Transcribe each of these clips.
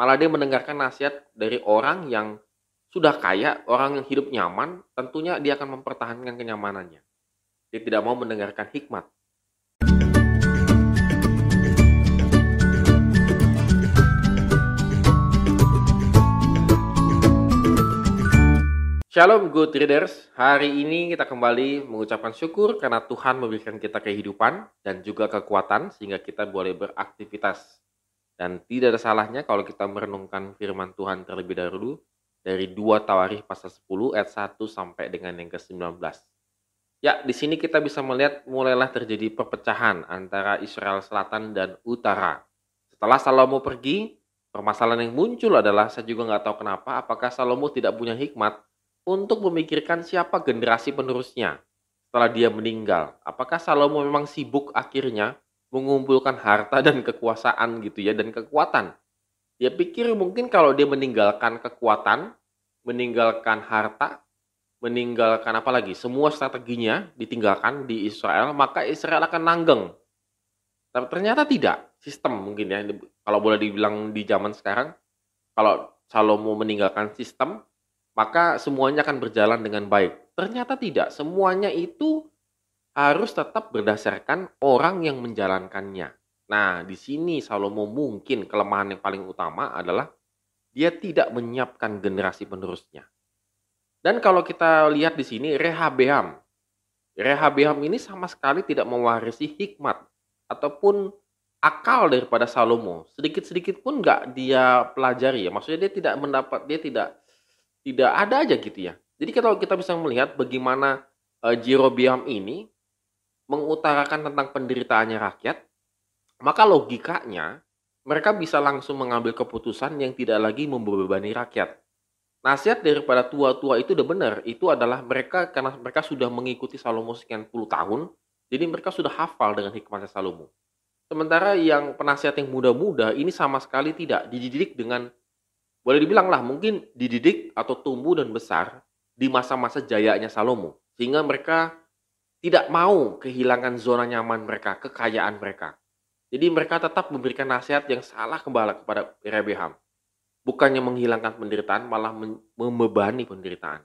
Malah dia mendengarkan nasihat dari orang yang sudah kaya, orang yang hidup nyaman, tentunya dia akan mempertahankan kenyamanannya. Dia tidak mau mendengarkan hikmat. Shalom good readers, hari ini kita kembali mengucapkan syukur karena Tuhan memberikan kita kehidupan dan juga kekuatan sehingga kita boleh beraktivitas. Dan tidak ada salahnya kalau kita merenungkan firman Tuhan terlebih dahulu dari 2 Tawarikh pasal 10 ayat 1 sampai dengan yang ke-19. Ya, di sini kita bisa melihat mulailah terjadi perpecahan antara Israel Selatan dan Utara. Setelah Salomo pergi, permasalahan yang muncul adalah saya juga nggak tahu kenapa, apakah Salomo tidak punya hikmat untuk memikirkan siapa generasi penerusnya setelah dia meninggal. Apakah Salomo memang sibuk akhirnya mengumpulkan harta dan kekuasaan gitu ya dan kekuatan. Dia pikir mungkin kalau dia meninggalkan kekuatan, meninggalkan harta, meninggalkan apa lagi, semua strateginya ditinggalkan di Israel, maka Israel akan langgeng. Tapi ternyata tidak. Sistem mungkin ya, kalau boleh dibilang di zaman sekarang, kalau Salomo meninggalkan sistem, maka semuanya akan berjalan dengan baik. Ternyata tidak, semuanya itu harus tetap berdasarkan orang yang menjalankannya. Nah, di sini Salomo mungkin kelemahan yang paling utama adalah dia tidak menyiapkan generasi penerusnya. Dan kalau kita lihat di sini Rehabeam. Rehabeam ini sama sekali tidak mewarisi hikmat ataupun akal daripada Salomo. Sedikit-sedikit pun nggak dia pelajari ya. Maksudnya dia tidak mendapat, dia tidak tidak ada aja gitu ya. Jadi kalau kita bisa melihat bagaimana uh, Jerobeam ini mengutarakan tentang penderitaannya rakyat, maka logikanya mereka bisa langsung mengambil keputusan yang tidak lagi membebani rakyat. Nasihat daripada tua-tua itu udah benar, itu adalah mereka karena mereka sudah mengikuti Salomo sekian puluh tahun, jadi mereka sudah hafal dengan hikmatnya Salomo. Sementara yang penasihat yang muda-muda ini sama sekali tidak dididik dengan boleh dibilang lah mungkin dididik atau tumbuh dan besar di masa-masa jayanya Salomo sehingga mereka tidak mau kehilangan zona nyaman mereka, kekayaan mereka. Jadi mereka tetap memberikan nasihat yang salah kembali kepada Rehabeam. Bukannya menghilangkan penderitaan, malah membebani penderitaan.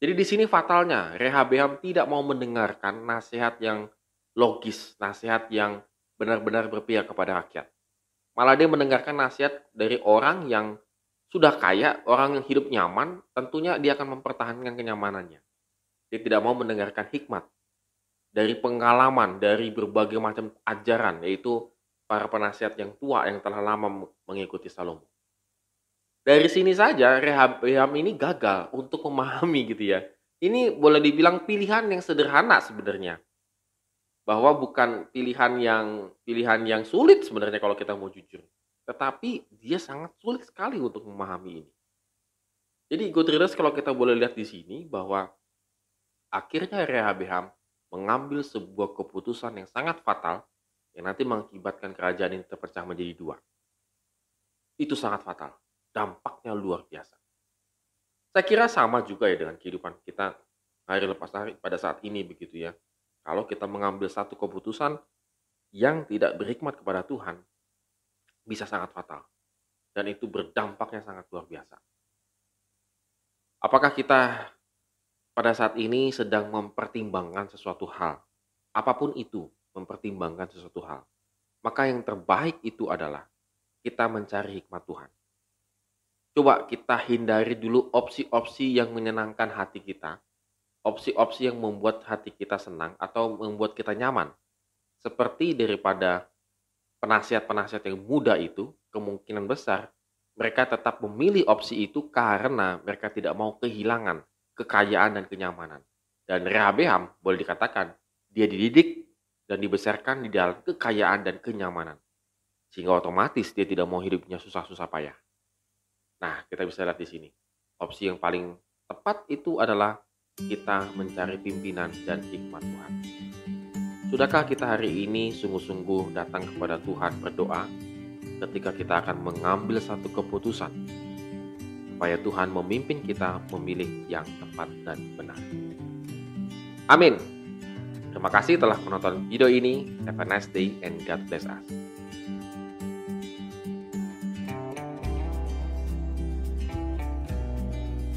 Jadi di sini fatalnya, Rehabeam tidak mau mendengarkan nasihat yang logis, nasihat yang benar-benar berpihak kepada rakyat. Malah dia mendengarkan nasihat dari orang yang sudah kaya, orang yang hidup nyaman, tentunya dia akan mempertahankan kenyamanannya. Dia tidak mau mendengarkan hikmat dari pengalaman, dari berbagai macam ajaran, yaitu para penasihat yang tua yang telah lama mengikuti Salomo. Dari sini saja Rehabeam ini gagal untuk memahami gitu ya. Ini boleh dibilang pilihan yang sederhana sebenarnya. Bahwa bukan pilihan yang pilihan yang sulit sebenarnya kalau kita mau jujur. Tetapi dia sangat sulit sekali untuk memahami ini. Jadi readers kalau kita boleh lihat di sini bahwa akhirnya Rehabeam mengambil sebuah keputusan yang sangat fatal yang nanti mengakibatkan kerajaan ini terpecah menjadi dua. Itu sangat fatal. Dampaknya luar biasa. Saya kira sama juga ya dengan kehidupan kita hari lepas hari pada saat ini begitu ya. Kalau kita mengambil satu keputusan yang tidak berhikmat kepada Tuhan, bisa sangat fatal. Dan itu berdampaknya sangat luar biasa. Apakah kita pada saat ini sedang mempertimbangkan sesuatu hal? Apa pun itu, mempertimbangkan sesuatu hal. Maka yang terbaik itu adalah kita mencari hikmat Tuhan. Coba kita hindari dulu opsi-opsi yang menyenangkan hati kita. Opsi-opsi yang membuat hati kita senang atau membuat kita nyaman. Seperti daripada penasihat-penasihat yang muda itu kemungkinan besar mereka tetap memilih opsi itu karena mereka tidak mau kehilangan kekayaan dan kenyamanan. Dan Rehabeam boleh dikatakan dia dididik dan dibesarkan di dalam kekayaan dan kenyamanan. Sehingga otomatis dia tidak mau hidupnya susah-susah payah. Nah, kita bisa lihat di sini. Opsi yang paling tepat itu adalah kita mencari pimpinan dan hikmat Tuhan. Sudahkah kita hari ini sungguh-sungguh datang kepada Tuhan berdoa ketika kita akan mengambil satu keputusan supaya Tuhan memimpin kita memilih yang tepat dan benar. Amin. Terima kasih telah menonton video ini. Have a nice day and God bless us.